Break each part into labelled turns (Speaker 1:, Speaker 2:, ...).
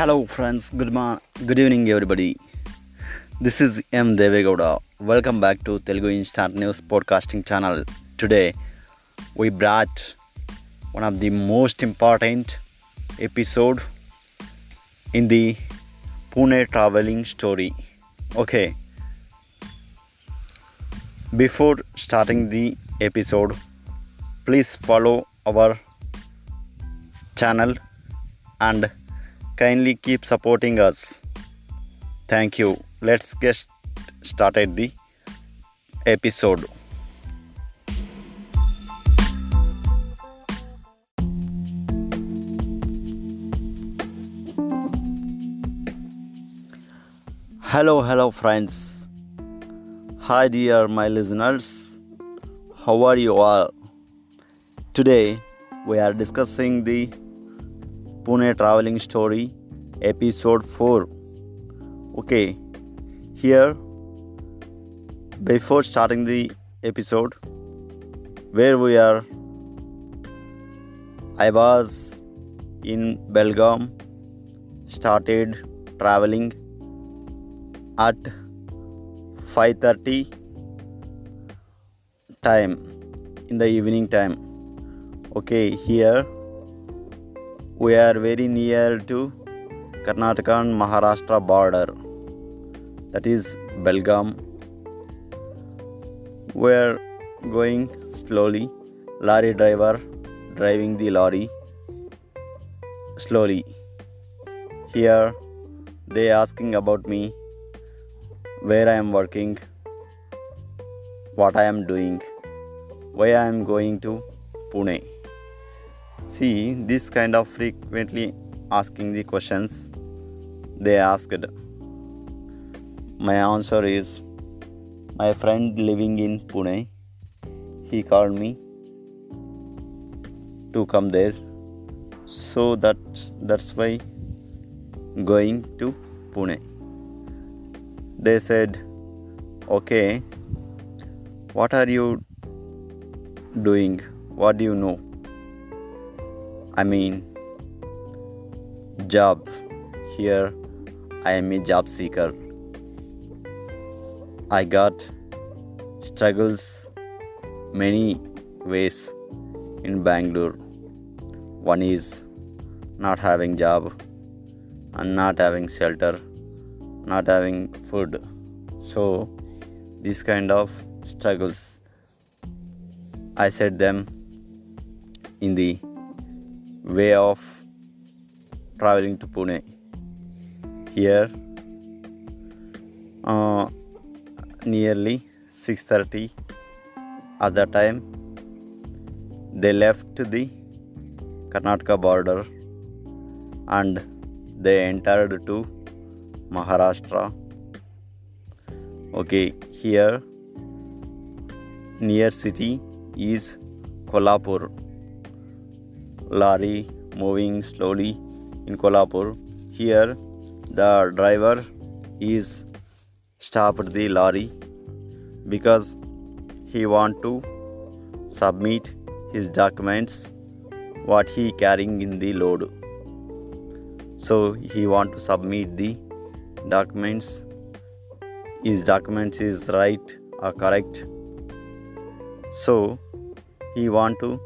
Speaker 1: Hello, friends. Good morning. Good evening, everybody. This is M. Devegowda. Welcome back to Telugu Instant News podcasting channel. Today, we brought one of the most important episode in the Pune traveling story. Okay. Before starting the episode, please follow our channel and kindly keep supporting us. Thank you. Let's get started the episode. Hello, hello, friends. Hi, dear my listeners. How are you all? Today we are discussing the Pune traveling story episode 4. Okay, here before starting the episode where we are I was in Belgaum started traveling at 5:30 time in the evening time okay here we are very near to Karnataka and Maharashtra border that is Belgaum we are going slowly. Lorry driver driving the lorry slowly. Here they asking about me where i am working what i am doing why i am going to pune. See this kind of frequently asking the questions they asked. My answer is my friend living in pune he called me to come there. So that that's why going to pune. They said okay what are you doing? What do you know? I mean job here i am a job seeker. I got struggles many ways in bangalore. One is not having job and not having shelter not having food. So these kind of struggles i set them in the way of traveling to pune here uh, nearly 6:30 at that time they left the karnataka border and they entered to Maharashtra. Okay, here near city is Kolhapur. Lorry moving slowly in Kolhapur. Here the driver is stopped the lorry because he want to submit his documents what he carrying in the load. So he want to submit the documents. His documents is right or correct. So he want to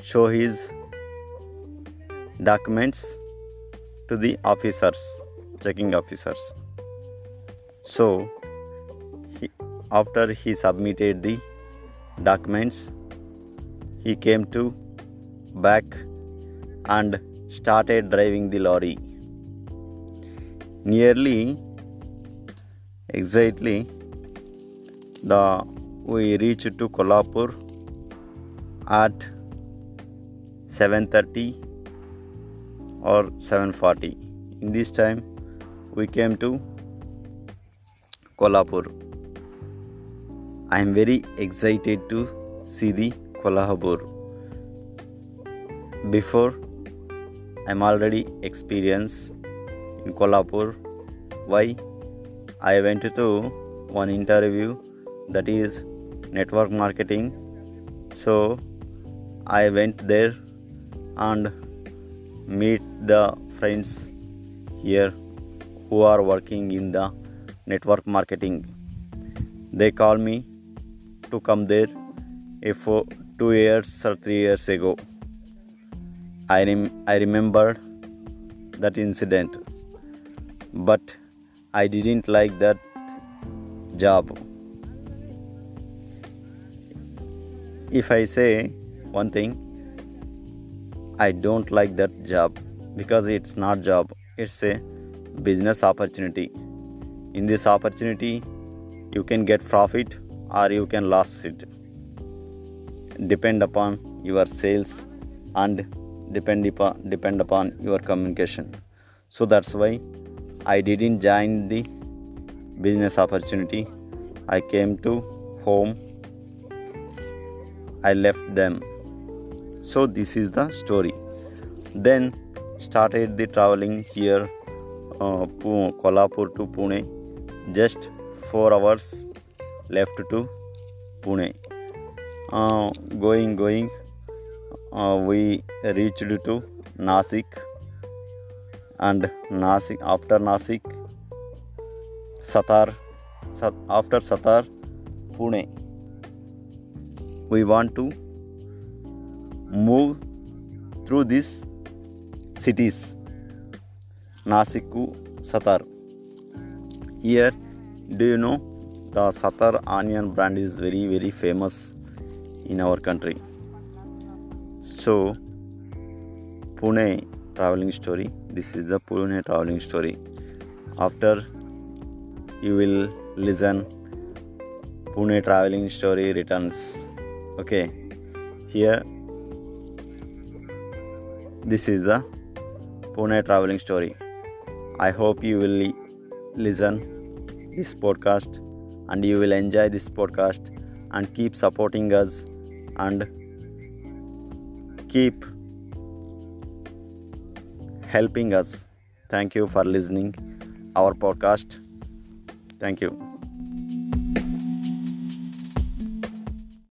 Speaker 1: show his documents to the officers checking officers so he, after he submitted the documents he came to back and started driving the lorry. Nearly exactly the we reached to Kolhapur at 7:30 or 7:40. In this time we came to Kolhapur. I am very excited to see the Kolhapur. Before I'm already experienced in Kolhapur. Why? I went to one interview that is network marketing. So I went there and meet the friends here who are working in the network marketing. They call me to come there if two years or three years ago. I rem- i remembered that incident but i didn't like that job. If i say one thing i don't like that job because it's not job. It's a business opportunity. In this opportunity you can get profit or you can lose it. Depend upon your sales and depend upon depend upon your communication. So that's why i didn't join the business opportunity. I came to home. I left them. So this is the story. Then started the traveling here Kolhapur to Pune just four hours left to Pune. Going going we reached to Nashik and Nashik after Nashik Satara after Satara Pune we want to move through this cities Nasik Satar. Here, do you know the Satar onion brand is very very famous in our country. So, Pune traveling story. This is the Pune traveling story. After you will listen Pune traveling story returns. Okay, here this is the Pune traveling story. I hope you will listen this podcast and you will enjoy this podcast and keep supporting us and keep helping us. Thank you for listening our podcast. Thank you.